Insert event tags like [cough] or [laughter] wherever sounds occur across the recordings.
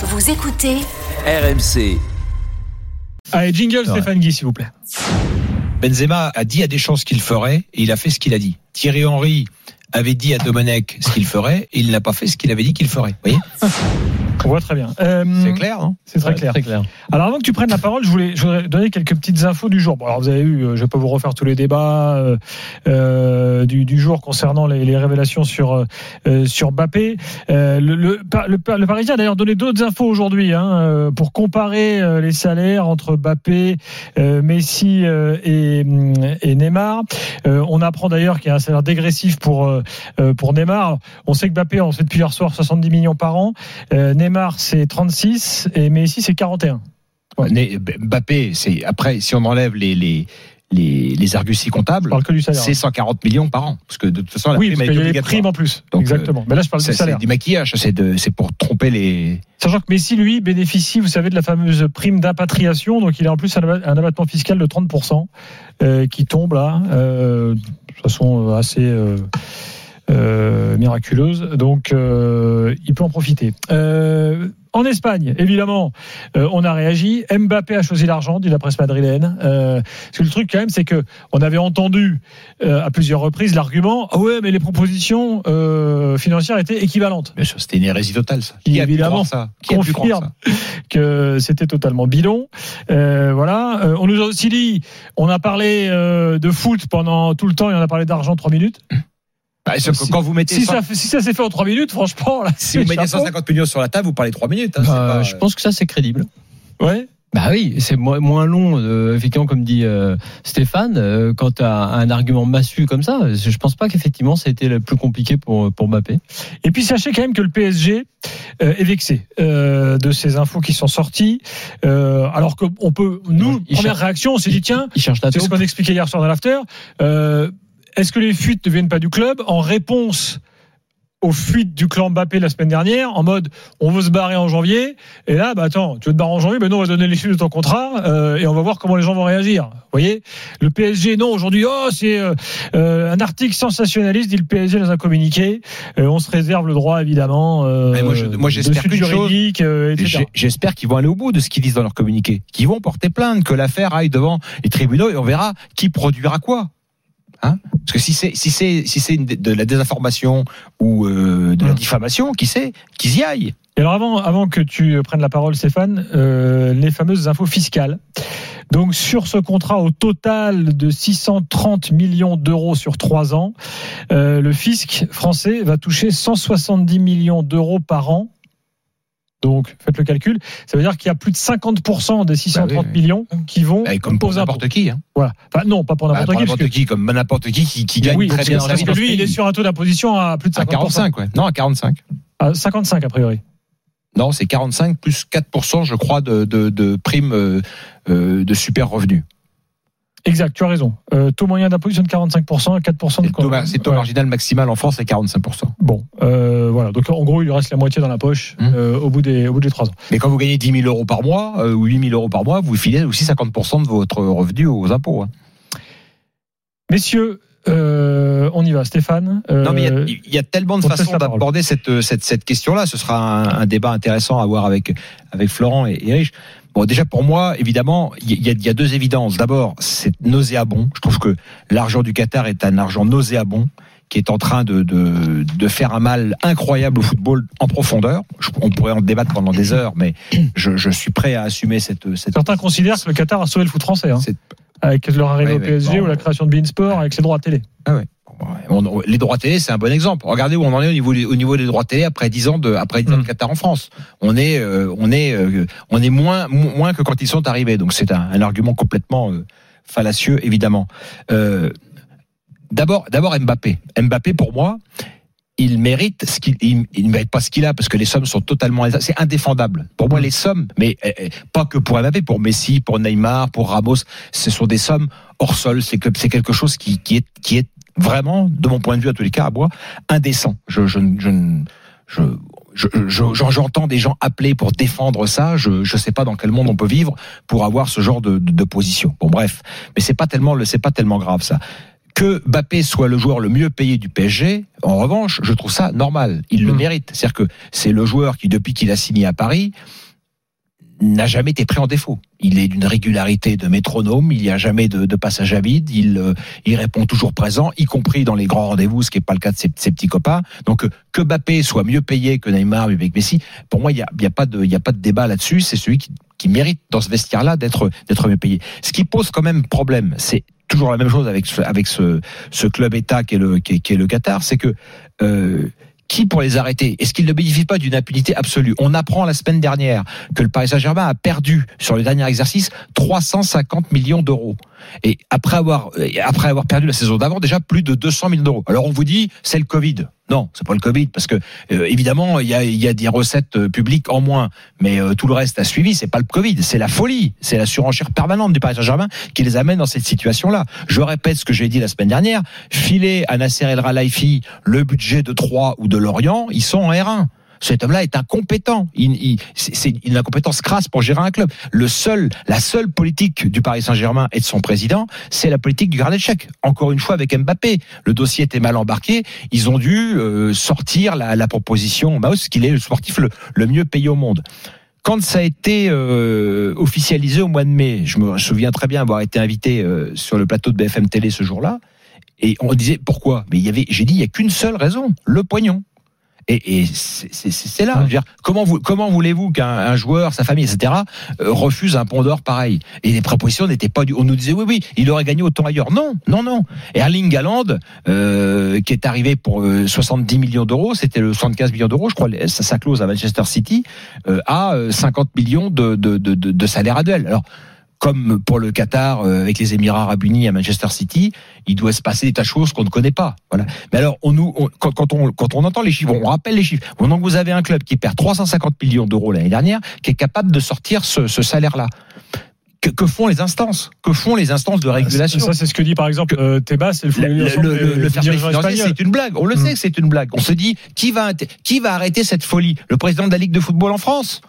Vous écoutez RMC. Allez, jingle Ouais. Stéphane Guy, s'il vous plaît. Benzema a dit à Deschamps ce qu'il ferait et il a fait ce qu'il a dit. Thierry Henry avait dit à Domenech ce qu'il ferait et il n'a pas fait ce qu'il avait dit qu'il ferait. Vous voyez [laughs] On voit très bien. Euh, C'est clair, hein C'est très clair. Alors avant que tu prennes la parole, je voulais, je donner quelques petites infos du jour. Bon, alors vous avez eu, euh, je vais pas vous refaire tous les débats euh, du, du jour concernant les, les révélations sur euh, sur Mbappé. Euh, le, le, le, le Parisien a d'ailleurs donné d'autres infos aujourd'hui hein, pour comparer les salaires entre Mbappé, euh, Messi euh, et, et Neymar. Euh, on apprend d'ailleurs qu'il y a un salaire dégressif pour euh, euh, pour Neymar. On sait que Mbappé, on sait depuis hier soir, 70 millions par an. Euh, Neymar c'est 36 et Messi c'est 41. Mais Mbappé, c'est après si on enlève les les, les arguties Je comptables, c'est 140 millions par an parce que de toute façon la oui, prime parce est y a les primes en plus. Donc, Exactement. Mais là, je parle du salaire. C'est du maquillage, c'est de c'est pour tromper les. Sachant que Messi, lui, bénéficie, vous savez, de la fameuse prime d'impatriation. Donc, il a en plus un abat- un abattement fiscal de 30% euh, qui tombe là, euh, de façon assez euh, euh, miraculeuse. Donc, euh, il peut en profiter. Euh, en Espagne, évidemment, euh, on a réagi. Mbappé a choisi l'argent, dit la presse madrilène. Euh, parce que le truc, quand même, c'est que on avait entendu euh, à plusieurs reprises l'argument ah ouais, mais les propositions euh, financières étaient équivalentes. Bien sûr, c'était une hérésie totale, ça. Qui, a pu évidemment, croire ça? Qui a pu confirme ça? que c'était totalement bidon. Euh, voilà. Euh, on nous a aussi dit, on a parlé euh, de foot pendant tout le temps et on a parlé d'argent trois minutes. Bah, Si- quand vous mettez Si 100 ça, si ça s'est fait en trois minutes, franchement, là, si vous mettez chapeau. 150 millions sur la table, vous parlez 3 minutes. hein, c'est Bah, pas- je pense que ça c'est crédible. Ouais. Bah oui, c'est moins, moins long, euh, effectivement, comme dit euh, Stéphane, euh, quand tu as un argument massu comme ça. Je pense pas qu'effectivement ça a été le plus compliqué pour, pour Mbappé. Et puis sachez quand même que le PSG euh, est vexé euh, de ces infos qui sont sorties. Euh, alors qu'on peut, nous, Il première cherche- réaction, on s'est dit tiens, Il cherche la C'est ce qu'on expliquait hier soir dans l'after. Est-ce que les fuites ne viennent pas du club en réponse aux fuites du clan Mbappé la semaine dernière, en mode on veut se barrer en janvier, et là, bah attends, tu veux te barrer en janvier, ben non, on va donner les suites de ton contrat, euh, et on va voir comment les gens vont réagir. Vous voyez? Le PSG, non, aujourd'hui, oh, c'est euh, euh, un article sensationnaliste, dit le PSG dans un communiqué. Euh, on se réserve le droit, évidemment, Mais moi, je- moi, de j'espère etc. J'espère qu'ils vont aller au bout de ce qu'ils disent dans leur communiqué, qu'ils vont porter plainte, que l'affaire aille devant les tribunaux et on verra qui produira quoi. Hein? Parce que si c'est si c'est si c'est une- de la désinformation ou euh, de la Hum. diffamation, qui sait, qu'ils y aillent. Et alors avant, avant que tu prennes la parole, Stéphane, euh, les fameuses infos fiscales. Donc sur ce contrat au total de 630 millions d'euros sur trois ans, euh, le fisc français va toucher 170 millions d'euros par an. Donc faites le calcul, ça veut dire qu'il y a plus de 50% des 630 Bah oui, oui. millions qui vont Et comme pour n'importe qui. Hein. Voilà. Enfin non, pas pour Bah, n'importe pour qui. n'importe que- qui, comme n'importe qui qui, qui gagne oui, très parce bien que- sa parce que dans lui, il est sur un taux d'imposition à plus de 50%. à 45, ouais. Non, à 45. À 55 a priori. Non, c'est 45 plus 4%, je crois, de, de, de primes euh, euh, de super revenus. Exact, tu as raison. Euh, taux moyen d'imposition de 45% et 4% de C'est taux, c'est le taux Ouais. marginal maximal en France, c'est 45%. Bon, euh, voilà. Donc en gros, il lui reste la moitié dans la poche Hum. euh, au bout des au bout des trois ans. Mais quand vous gagnez 10 000 euros par mois ou 8 000 euros par mois, vous filez aussi 50% de votre revenu aux impôts. hein. Messieurs, euh, on y va. Stéphane. euh, Non, mais il y a- il y, a tellement de façons d'aborder cette, cette, cette question-là. Ce sera un, un débat intéressant à voir avec, avec Florent et, et Rich. Bon, déjà pour moi, évidemment, il y, a, il y a deux évidences. D'abord, c'est nauséabond. Je trouve que l'argent du Qatar est un argent nauséabond qui est en train de, de, de faire un mal incroyable au football en profondeur. Je- on pourrait en débattre pendant des heures, mais je, je suis prêt à assumer cette, cette certains considèrent que le Qatar a sauvé le foot français, hein, avec leur arrivée Ouais, au PSG bon. ou la création de Beansport avec ses droits à télé. Ouais, on- les droits télé, c'est un bon exemple. Regardez où on en est au niveau, au niveau des droits télé après 10 ans de, après 10 ans de Mm. Qatar en France. On est, euh, on est, euh, on est moins, mo- moins que quand ils sont arrivés. Donc c'est un, un argument complètement euh, fallacieux, évidemment. D'abord, d'abord Mbappé. Mbappé, pour moi, il mérite ce qu'il, il, il ne mérite pas ce qu'il a parce que les sommes sont totalement, c'est indéfendable. Pour moi, les sommes, mais euh, euh, pas que pour Mbappé, pour Messi, pour Neymar, pour Ramos, ce sont des sommes hors sol. C'est que c'est quelque chose qui, qui est, qui est vraiment, de mon point de vue, à tous les cas, à bois, indécent. Je, je, je, je, je, je- je- j'entends des gens appeler pour défendre ça. Je ne sais pas dans quel monde on peut vivre pour avoir ce genre de, de, de position. Bon, bref, mais c'est pas tellement le, c'est pas tellement grave ça. Que Mbappé soit le joueur le mieux payé du PSG, en revanche, je trouve ça normal. Il le Mm. mérite. C'est-à-dire que c'est le joueur qui, depuis qu'il a signé à Paris, n'a jamais été pris en défaut. Il est d'une régularité de métronome, il n'y a jamais de, de passage à vide, il, euh, il répond toujours présent, y compris dans les grands rendez-vous, ce qui n'est pas le cas de ses, ses petits copains. Donc euh, que Mbappé soit mieux payé que Neymar avec Messi, pour moi, il n'y a, y a, pas de- a pas de débat là-dessus, c'est celui qui, qui mérite dans ce vestiaire-là d'être d'être mieux payé. Ce qui pose quand même problème, c'est toujours la même chose avec ce, avec ce, ce club État qui est le, qui est, est le Qatar, c'est que euh, qui pour les arrêter? Est-ce qu'ils ne bénéficient pas d'une impunité absolue? On apprend la semaine dernière que le Paris Saint-Germain a perdu sur le dernier exercice 350 millions d'euros. Et après avoir après avoir perdu la saison d'avant, déjà plus de 200 millions d'euros. Alors on vous dit c'est le Covid. Non, c'est pas le Covid parce que euh, évidemment il y a, y a des recettes euh, publiques en moins, mais euh, tout le reste a suivi. C'est pas le Covid, c'est la folie, c'est la surenchère permanente du Paris Saint-Germain qui les amène dans cette situation-là. Je répète ce que j'ai dit la semaine dernière. Filer à Nasser El Khelaifi le budget de Troyes ou de Lorient, ils sont en R1. Cet homme-là est incompétent. C'est une incompétence crasse pour gérer un club. Le seul, la seule politique du Paris Saint-Germain et de son président, c'est la politique du gardien de chèque. Encore une fois avec Mbappé, le dossier était mal embarqué. Ils ont dû euh, sortir la, la proposition Maus qu'il est le sportif le, mieux payé au monde. Quand ça a été euh, officialisé au mois de mai, je me souviens très bien avoir été invité euh, sur le plateau de BFM Télé ce jour-là, et on disait pourquoi? Mais j'ai dit, il y a qu'une seule raison, le pognon. Et, et c'est- là. Dire, comment vous, comment voulez-vous qu'un un joueur, sa famille, etc., euh, refuse un pont d'or pareil? Et les propositions n'étaient pas du. On nous disait oui, oui, il aurait gagné autant ailleurs. Non, non, non. Erling Haaland, euh, qui est arrivé pour euh, 70 millions d'euros, c'était le 75 millions d'euros, je crois, sa, sa clause à Manchester City, euh, euh, 50 millions de, de, de, de, de salaire annuel. Alors comme pour le Qatar euh, avec les Émirats Arabes Unis à Manchester City, il doit se passer des tas de choses qu'on ne connaît pas. Voilà. Mais alors, on nous, on- quand, quand on quand on entend les chiffres, on rappelle les chiffres. Donc vous avez un club qui perd 350 millions d'euros l'année dernière, qui est capable de sortir ce, ce salaire-là. Que, que font les instances? Que font les instances de régulation? Ça, c'est ce que dit par exemple euh, Tebas, c'est le, le, le, le, financier, c'est une blague. On le Mm. sait que c'est une blague. On se dit qui va qui va arrêter cette folie? Le président de la Ligue de football en France?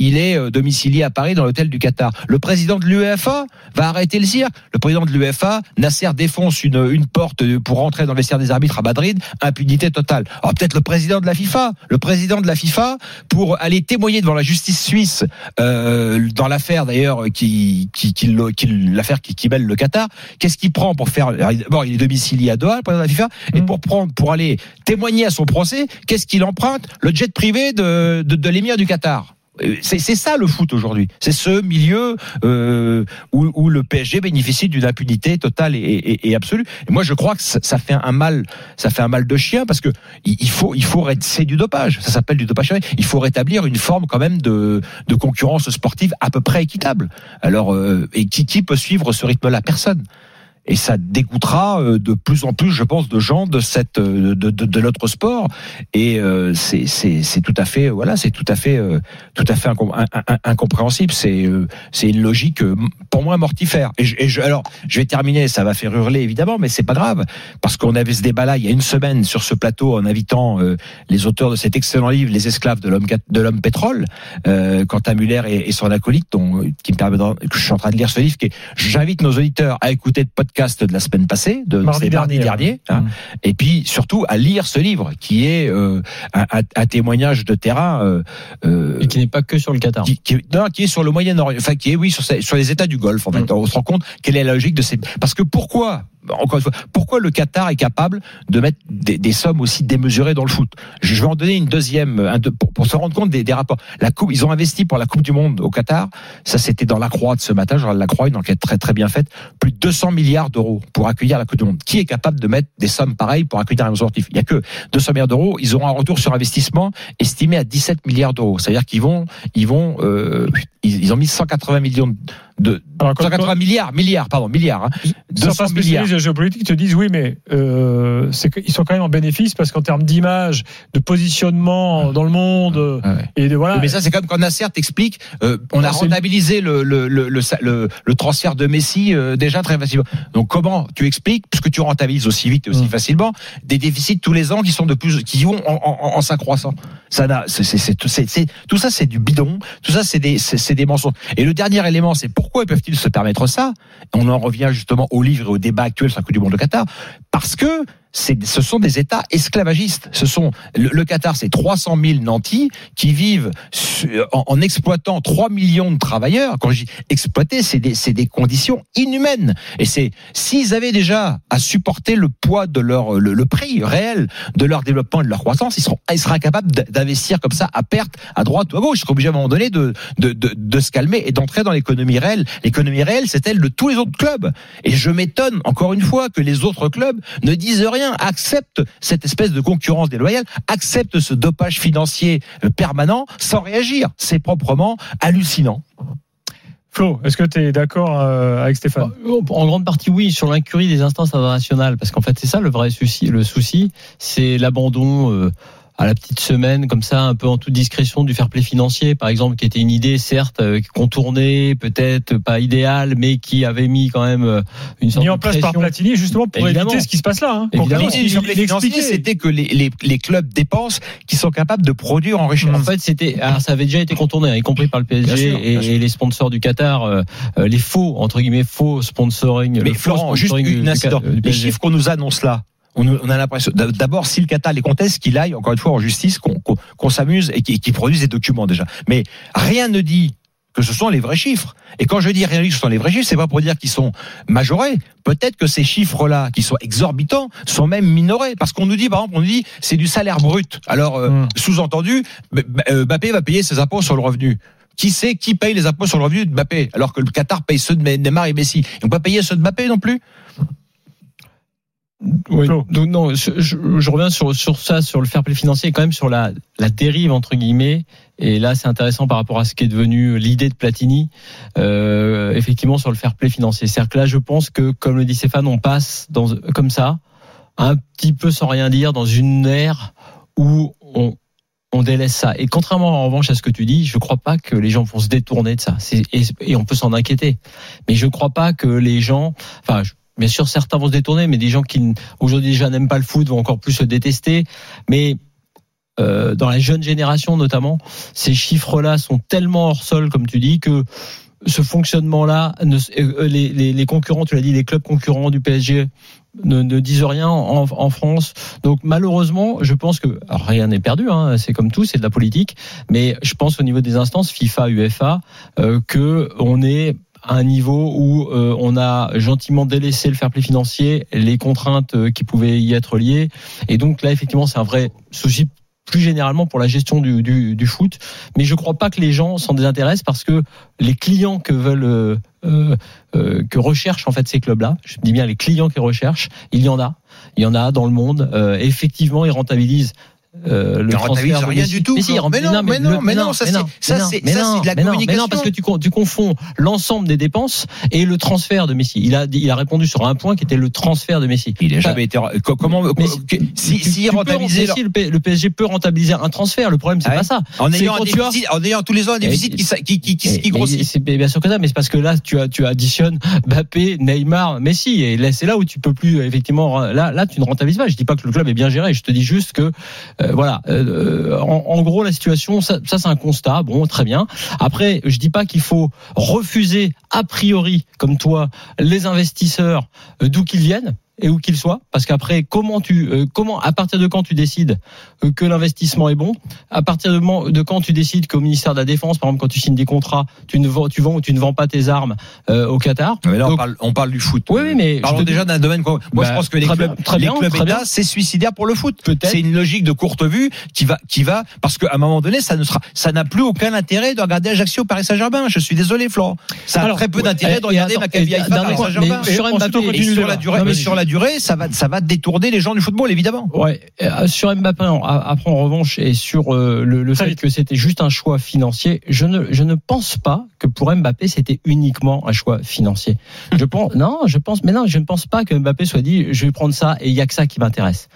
Il est euh, domicilié à Paris dans l'hôtel du Qatar. Le président de l'UEFA va arrêter le cirque. Le président de l'UEFA, Nasser défonce une, une porte pour rentrer dans le vestiaire des arbitres à Madrid, impunité totale. Alors peut-être le président de la FIFA, le président de la FIFA pour aller témoigner devant la justice suisse euh, dans l'affaire d'ailleurs qui qui, qui, le- qui- l'affaire qui, qui mêle le Qatar. Qu'est-ce qu'il prend pour faire D'abord, il est domicilié à Doha, le président de la FIFA, et Mm. pour prendre pour aller témoigner à son procès, qu'est-ce qu'il emprunte? Le jet privé de de, de l'émir du Qatar. C'est ça le foot aujourd'hui. C'est ce milieu euh, où, où le PSG bénéficie d'une impunité totale et, et- et absolue. Et moi, je crois que ça, ça fait un mal, ça fait un mal de chien parce que il faut, il faut, c'est du dopage. Ça s'appelle du dopage. Il faut rétablir une forme quand même de, de concurrence sportive à peu près équitable. Alors, euh, et qui, qui peut suivre ce rythme-là? Personne. Et ça dégoûtera euh, de plus en plus, je pense, de gens de cette euh, de, de, de notre sport. Et euh, c'est tout à fait voilà, c'est tout à fait euh, tout à fait incom- in- in- incompréhensible. C'est euh, c'est une logique euh, pour moi mortifère. Et, je, alors je vais terminer, ça va faire hurler évidemment, mais c'est pas grave parce qu'on avait ce débat-là il y a une semaine sur ce plateau en invitant euh, les auteurs de cet excellent livre, Les esclaves de l'homme de l'homme pétrole, euh, Quentin Muller et, son acolyte, dont, qui me permet de, que je suis en train de lire ce livre. J'invite nos auditeurs à écouter le podcast de la semaine passée, de Mardi dernier, dernier, hein, Mm. et puis surtout à lire ce livre qui est euh, un, un- un témoignage de terrain. euh, euh, Et qui n'est pas que sur le Qatar. qui, qui, non, qui est sur le Moyen-Orient, enfin qui est oui sur, les États du Golfe. En fait, Mm. on se rend compte quelle est la logique de ces. Parce que pourquoi encore une fois, pourquoi le Qatar est capable de mettre des, des sommes aussi démesurées dans le foot? Je vais en donner une deuxième un, deux, pour, pour se rendre compte des, des rapports. La coupe, ils ont investi pour la Coupe du Monde au Qatar. Ça, c'était dans la Croix de ce matin. Je regarde la Croix, une enquête très très bien faite. Plus de 200 milliards d'euros pour accueillir la Coupe du Monde. Qui est capable de mettre des sommes pareilles pour accueillir un sportif? Il y a que 200 milliards d'euros. Ils auront un retour sur investissement estimé à 17 milliards d'euros. C'est-à-dire qu'ils vont, ils vont, euh, ils, ils ont mis 180 millions de, Alors, quand- 180 milliards, milliards, pardon, milliards. Hein. Certains 200 milliards. spécialistes de géopolitique te disent oui, mais euh, qu'ils sont quand même en bénéfice parce qu'en termes d'image, de positionnement dans le monde euh, Ouais, et de voilà. Mais ça, c'est comme quand Nasser t'explique, euh, on a Ah, rentabilisé le, le, le, le, le- le transfert de Messi euh, déjà très facilement. Donc comment tu expliques, puisque tu rentabilises aussi vite et aussi Mm. facilement, des déficits tous les ans qui sont de plus, qui vont en, en, en s'accroissant. Ça n'a, tout ça, c'est du bidon. Tout ça, c'est des, des mensonges. Et le dernier élément, c'est pourquoi Pourquoi peuvent-ils se permettre ça? On en revient justement au livre et au débat actuel sur la Coupe du Monde de Qatar. Parce que ce sont des États esclavagistes. Ce sont le, Qatar, c'est 300 000 nantis qui vivent su- en, exploitant 3 millions de travailleurs. Quand je dis exploiter, c'est des, des conditions inhumaines. Et c'est s'ils avaient déjà à supporter le poids de leur le, le prix réel de leur développement et de leur croissance, ils seront ils seraient incapables d'investir comme ça à perte à droite ou à gauche. Ils seraient obligés à un moment donné de de, de, de se calmer et d'entrer dans l'économie réelle. L'économie réelle, c'est elle de tous les autres clubs. Et je m'étonne encore une fois que les autres clubs ne disent rien, acceptent cette espèce de concurrence déloyale, acceptent ce dopage financier euh, permanent sans réagir. C'est proprement hallucinant. Flo, est-ce que tu es d'accord euh, avec Stéphane? En grande partie, oui, sur l'incurie des instances internationales, parce qu'en fait, c'est ça le vrai souci. Le souci, c'est l'abandon euh, à la petite semaine, comme ça, un peu en toute discrétion, du fair play financier, par exemple, qui était une idée, certes, euh, contournée, peut-être pas idéale, mais qui avait mis quand même euh, une sorte Mis en de place par pression. Platini justement pour Évidemment. éviter ce qui se passe là. Hein. Évidemment. Il financier, expliquait. c'était que les, les, les clubs dépensent qui sont capables de produire en richesse. En fait, c'était, alors ça avait déjà été contourné, hein, y compris par le Bien PSG sûr, et, bien sûr. et les sponsors du Qatar, euh, les faux entre guillemets faux sponsoring. Mais le Florent, juste sponsoring une du- Les chiffres qu'on nous annonce là, on, on a l'impression. D'abord, si le Qatar les conteste, qu'il aille encore une fois en justice, qu'on s'amuse et qu'il produise des documents déjà. Mais rien ne dit que ce sont les vrais chiffres. Et quand je dis rien ne dit que ce sont les vrais chiffres, c'est pas pour dire qu'ils sont majorés. Peut-être que ces chiffres-là, qui sont exorbitants, sont même minorés. Parce qu'on nous dit, par exemple, on nous dit, c'est du salaire brut. Alors, euh, Mm. sous-entendu, euh, Mbappé va payer ses impôts sur le revenu. Qui sait qui paye les impôts sur le revenu de Mbappé alors que le Qatar paye ceux de Neymar et Messi? Ils vont pas payer ceux de Mbappé non plus? Oui. Donc non, je, je- je reviens sur, sur ça, sur le fair play financier, et quand même sur la, la dérive entre guillemets. Et là, c'est intéressant par rapport à ce qui est devenu l'idée de Platini, euh, effectivement sur le fair play financier. C'est-à-dire que là, je pense que, comme le dit Stéphane, on passe dans, comme ça, un petit peu sans rien dire, dans une ère où on, on délaisse ça. Et contrairement en revanche à ce que tu dis, je ne crois pas que les gens vont se détourner de ça. Et, et on peut s'en inquiéter. Mais je ne crois pas que les gens, enfin, je- bien sûr, certains vont se détourner, mais des gens qui aujourd'hui déjà n'aiment pas le foot vont encore plus se détester. Mais euh, dans la jeune génération notamment, ces chiffres-là sont tellement hors sol, comme tu dis, que ce fonctionnement-là, ne- euh, les, concurrents, tu l'as dit, les clubs concurrents du PSG ne, disent rien en, en France. Donc malheureusement, je pense que alors, rien n'est perdu, hein, c'est comme tout, c'est de la politique. Mais je pense au niveau des instances FIFA, UEFA, euh, que on est un niveau où euh, on a gentiment délaissé le fair play financier, les contraintes euh, qui pouvaient y être liées, et donc là effectivement c'est un vrai souci plus généralement pour la gestion du, foot. Mais je crois pas que les gens s'en désintéressent parce que les clients que veulent euh, que recherchent en fait ces clubs-là, je dis bien les clients qui recherchent, il y en a, il y en a dans le monde. Effectivement, ils rentabilisent. Euh, le Ils transfert de rien Messi. du tout, Mais si, ils Mais non, mais non, mais non, ça, c'est- de la mais non, mais communication. non, parce que tu, tu confonds l'ensemble des dépenses et le transfert de Messi. Il a, il a répondu sur un point qui était le transfert de Messi. Il n'a jamais été. co- Comment si si rentabiliser le PSG peut rentabiliser un transfert. Le problème, c'est Ah pas ça. en ayant en ayant tous les ans un déficit qui, qui, grossit. bien sûr que ça, mais c'est parce que là, tu as, tu additionnes Mbappé, Neymar, Messi, et là, c'est là où tu peux plus, effectivement, là, là, tu ne rentabilises pas. Je dis pas que le club est bien géré. Je te dis juste que, voilà, euh, en, en gros, la situation, ça, ça c'est un constat. Bon, très bien. Après, je dis pas qu'il faut refuser a priori, comme toi, les investisseurs euh, d'où qu'ils viennent et où qu'ils soient, parce qu'après, comment tu, euh, comment, à partir de quand tu décides euh, que l'investissement est bon, à partir de, quand tu décides qu'au ministère de la Défense, par exemple, quand tu signes des contrats, tu ne vends, tu vends ou tu ne vends pas tes armes euh, au Qatar? Mais là, on parle, on parle du foot. Oui, oui, mais je Parlons déjà d'un domaine. quoi. Moi, Bah, je pense que les très clubs, très les bien, clubs c'est suicidaire pour le foot. Peut-être. C'est une logique de courte vue qui va, qui va, parce qu'à un moment donné, ça ne sera, ça n'a plus aucun intérêt de regarder Ajaccio Paris Saint-Germain. Je suis désolé, Florent. Ça a Alors, très peu ouais, d'intérêt et- de regarder et attends, Maccabi dernier Paris Saint-Germain. sur la durée, Durée, ça va, ça va détourner les gens du football, évidemment. Ouais, euh, sur Mbappé, après en revanche, et sur euh, le, le fait que c'était juste un choix financier, je ne, je ne pense pas que pour Mbappé c'était uniquement un choix financier. Je [laughs] pense, non, je pense, mais non, je ne pense pas que Mbappé soit dit, je vais prendre ça et il y a que ça qui m'intéresse.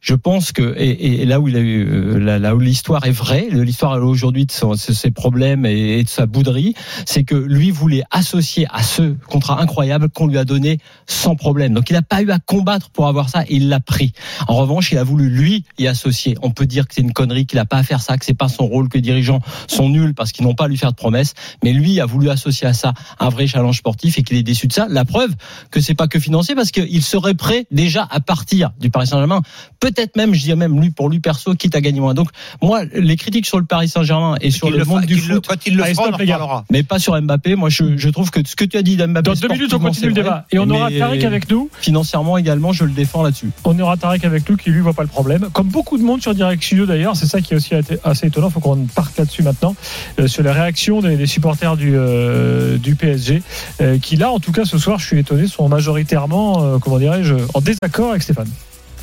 Je pense que et, et là où il a eu euh, là, là où l'histoire est vraie, l'histoire aujourd'hui de, son- de ses problèmes et, de sa bouderie, c'est que lui voulait associer à ce contrat incroyable qu'on lui a donné sans problème. Donc il n'a pas eu à combattre pour avoir ça et il l'a pris. En revanche, il a voulu lui y associer. On peut dire que c'est une connerie, qu'il n'a pas à faire ça, que c'est pas son rôle, que les dirigeants sont nuls parce qu'ils n'ont pas à lui faire de promesses. Mais lui a voulu associer à ça un vrai challenge sportif et qu'il est déçu de ça. La preuve que c'est pas que financier parce qu'il serait prêt déjà à partir du Paris Saint-Germain. Peut-être même, je dirais même lui pour lui perso, quitte à gagner moins. Donc moi, les critiques sur le Paris Saint-Germain et sur le fa- monde du qu'il le- foot, Quand il le Allez, fera, on stop, en les gars. mais pas sur Mbappé. Moi, je, je trouve que ce que tu as dit d'Mbappé, Dans deux minutes, on continue le débat. vrai. Et on aura Mais Tariq avec nous. Financièrement également, je le défends là-dessus. On aura Tarek avec nous qui lui voit pas le problème. Comme beaucoup de monde sur Direct Studio d'ailleurs, c'est ça qui est aussi été assez étonnant. Il faut qu'on parte là-dessus maintenant euh, sur la réaction des, des supporters du, euh, du PSG, euh, qui là, en tout cas, ce soir, je suis étonné, sont majoritairement, euh, comment dirais-je, en désaccord avec Stéphane.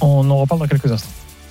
On en reparle dans quelques instants.